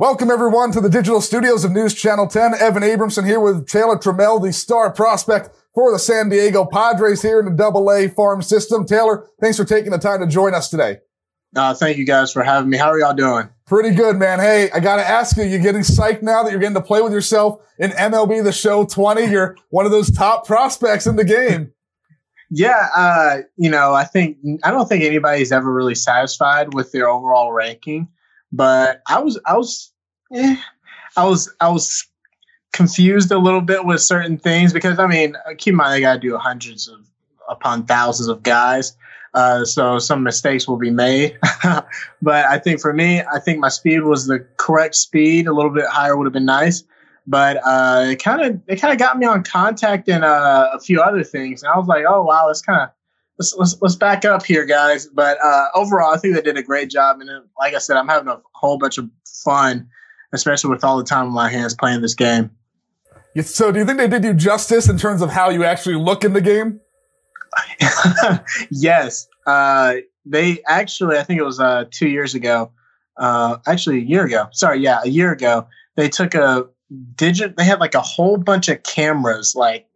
Welcome everyone to the digital studios of News Channel 10. Evan Abramson here with Taylor Trammell, the star prospect for the San Diego Padres here in the Double A farm system. Taylor, thanks for taking the time to join us today. Uh, thank you guys for having me. How are y'all doing? Pretty good, man. Hey, I got to ask you, you're getting psyched now that you're getting to play with yourself in MLB The Show 20? You're one of those top prospects in the game. Yeah, uh, you know, I think I don't think anybody's ever really satisfied with their overall ranking, but I was I was eh, I was I was confused a little bit with certain things because I mean, keep in mind I got to do hundreds of upon thousands of guys. Uh, so some mistakes will be made. but I think for me, I think my speed was the correct speed. A little bit higher would have been nice. But uh, it kind of it kind of got me on contact and uh, a few other things, and I was like, oh wow, let's kind of let's, let's let's back up here, guys. But uh, overall, I think they did a great job, and like I said, I'm having a whole bunch of fun, especially with all the time on my hands playing this game. So, do you think they did you justice in terms of how you actually look in the game? yes. Uh, they actually, I think it was uh, two years ago, uh, actually a year ago. Sorry, yeah, a year ago. They took a digit. They had like a whole bunch of cameras, like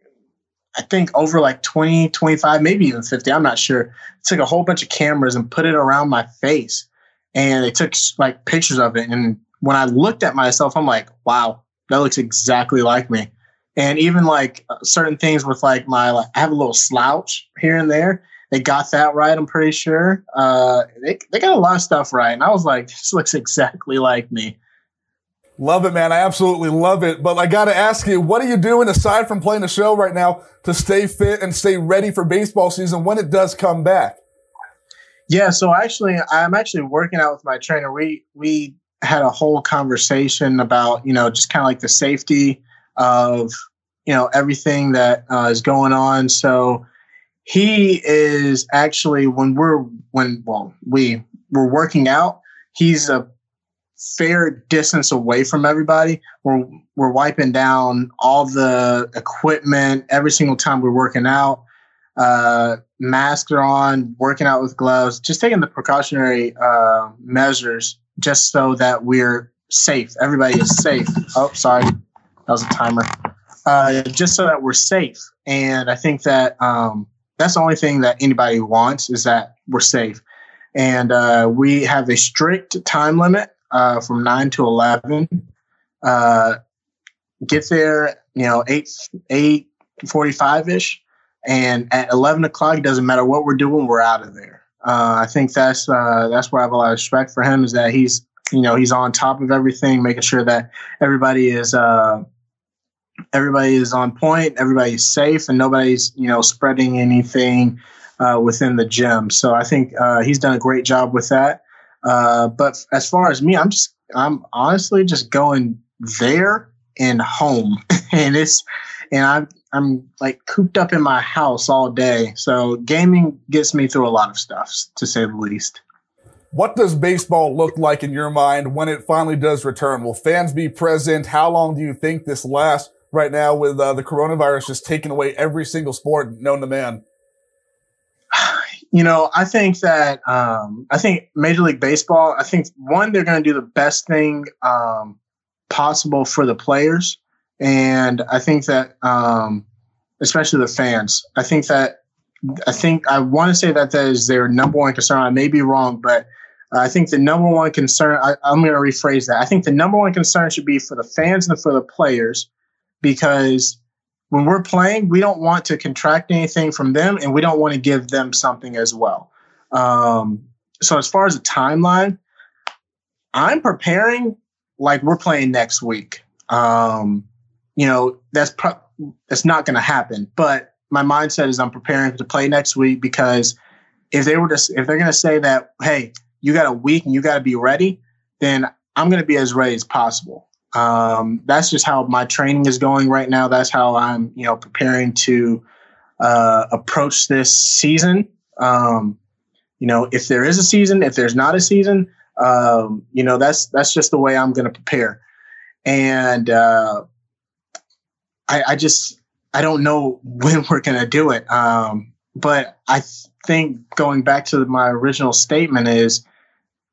I think over like 20, 25, maybe even 50. I'm not sure. took a whole bunch of cameras and put it around my face. And they took like pictures of it. And when I looked at myself, I'm like, wow, that looks exactly like me and even like uh, certain things with like my like I have a little slouch here and there. They got that right, I'm pretty sure. Uh, they they got a lot of stuff right, and I was like, this looks exactly like me. Love it, man. I absolutely love it. But I got to ask you, what are you doing aside from playing the show right now to stay fit and stay ready for baseball season when it does come back? Yeah, so actually, I'm actually working out with my trainer. We we had a whole conversation about you know just kind of like the safety of you know everything that uh, is going on. So he is actually when we're when well we we're working out, he's a fair distance away from everybody. We're we're wiping down all the equipment every single time we're working out. Uh, masks are on, working out with gloves, just taking the precautionary uh, measures just so that we're safe. Everybody is safe. Oh, sorry. That was a timer. Uh, just so that we're safe. And I think that um, that's the only thing that anybody wants is that we're safe. And uh, we have a strict time limit uh, from 9 to 11. Uh, get there, you know, 8, 8 45 ish. And at 11 o'clock, it doesn't matter what we're doing, we're out of there. Uh, I think that's uh, that's where I have a lot of respect for him is that he's you know he's on top of everything, making sure that everybody is uh, everybody is on point, everybody's safe, and nobody's you know spreading anything uh, within the gym. So I think uh, he's done a great job with that. Uh, but as far as me, I'm just I'm honestly just going there and home, and it's and I'm I'm like cooped up in my house all day. So gaming gets me through a lot of stuff, to say the least. What does baseball look like in your mind when it finally does return? Will fans be present? How long do you think this lasts? right now with uh, the coronavirus just taking away every single sport known to man? You know, I think that um, I think Major League Baseball. I think one, they're going to do the best thing um, possible for the players, and I think that um, especially the fans. I think that I think I want to say that that is their number one concern. I may be wrong, but I think the number one concern. I, I'm going to rephrase that. I think the number one concern should be for the fans and for the players because when we're playing, we don't want to contract anything from them and we don't want to give them something as well. Um, so, as far as the timeline, I'm preparing like we're playing next week. Um, you know, that's pro- that's not going to happen. But my mindset is I'm preparing to play next week because if they were to if they're going to say that, hey, you got a week and you got to be ready, then I'm going to be as ready as possible. Um, that's just how my training is going right now. That's how I'm, you know, preparing to uh, approach this season. Um, you know, if there is a season, if there's not a season, um, you know, that's that's just the way I'm going to prepare. And uh, I, I, just I don't know when we're going to do it. Um, but I think going back to my original statement is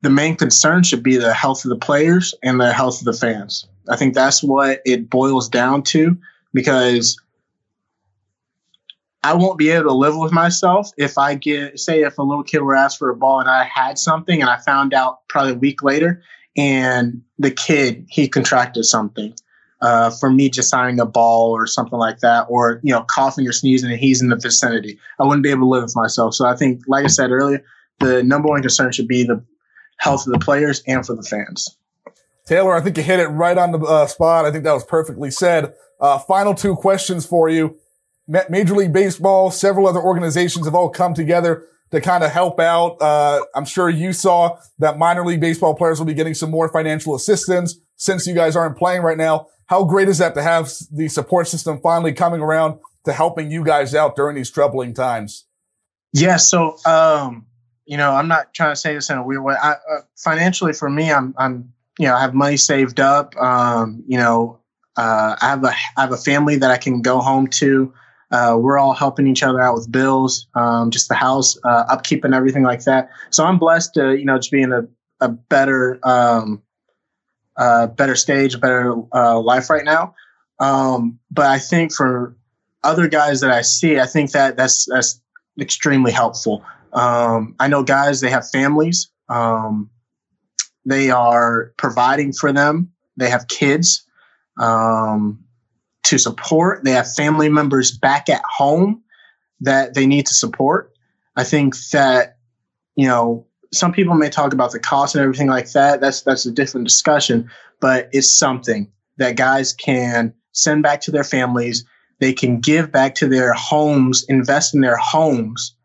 the main concern should be the health of the players and the health of the fans. I think that's what it boils down to because I won't be able to live with myself if I get, say, if a little kid were asked for a ball and I had something and I found out probably a week later and the kid, he contracted something. Uh, for me just signing a ball or something like that, or you know, coughing or sneezing, and he's in the vicinity, I wouldn't be able to live with myself. So I think, like I said earlier, the number one concern should be the health of the players and for the fans. Taylor, I think you hit it right on the uh, spot. I think that was perfectly said. Uh, final two questions for you. Major League Baseball, several other organizations have all come together to kind of help out. Uh, I'm sure you saw that minor league baseball players will be getting some more financial assistance since you guys aren't playing right now. How great is that to have the support system finally coming around to helping you guys out during these troubling times? Yeah. So, um, you know, I'm not trying to say this in a weird way. I, uh, financially, for me, I'm, I'm, you know, I have money saved up. Um, you know, uh, I have a, I have a family that I can go home to. Uh, we're all helping each other out with bills, um, just the house uh, upkeep and everything like that. So I'm blessed to, you know, just be in a, a better, um, better stage, better uh, life right now. Um, but I think for other guys that I see, I think that that's that's extremely helpful. Um, I know guys, they have families. Um, they are providing for them. They have kids um, to support. They have family members back at home that they need to support. I think that, you know, some people may talk about the cost and everything like that. That's that's a different discussion, but it's something that guys can send back to their families. They can give back to their homes, invest in their homes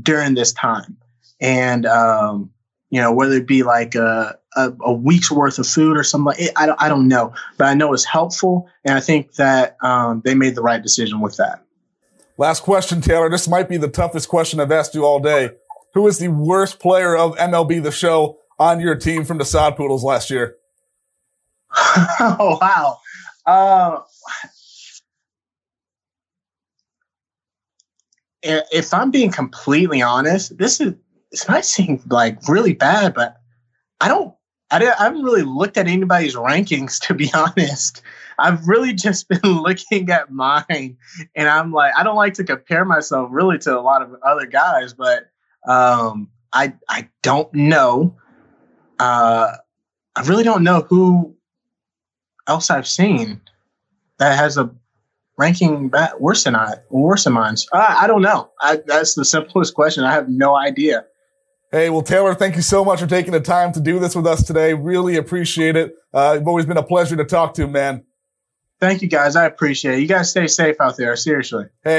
during this time. And, um, you know, whether it be like a, a, a, week's worth of food or something like it, I, don't, I don't know, but I know it's helpful. And I think that um, they made the right decision with that. Last question, Taylor. This might be the toughest question I've asked you all day. Who is the worst player of MLB The Show on your team from the Sod Poodles last year? oh, wow. Uh, if I'm being completely honest, this is this might seem like really bad, but I don't. I, I haven't really looked at anybody's rankings to be honest. I've really just been looking at mine, and I'm like, I don't like to compare myself really to a lot of other guys, but um, I I don't know. Uh, I really don't know who else I've seen that has a ranking that worse than I worse than mine? Uh, I don't know. I, that's the simplest question. I have no idea. Hey, well, Taylor, thank you so much for taking the time to do this with us today. Really appreciate it. Uh, it's always been a pleasure to talk to, man. Thank you, guys. I appreciate it. You guys stay safe out there. Seriously. Hey.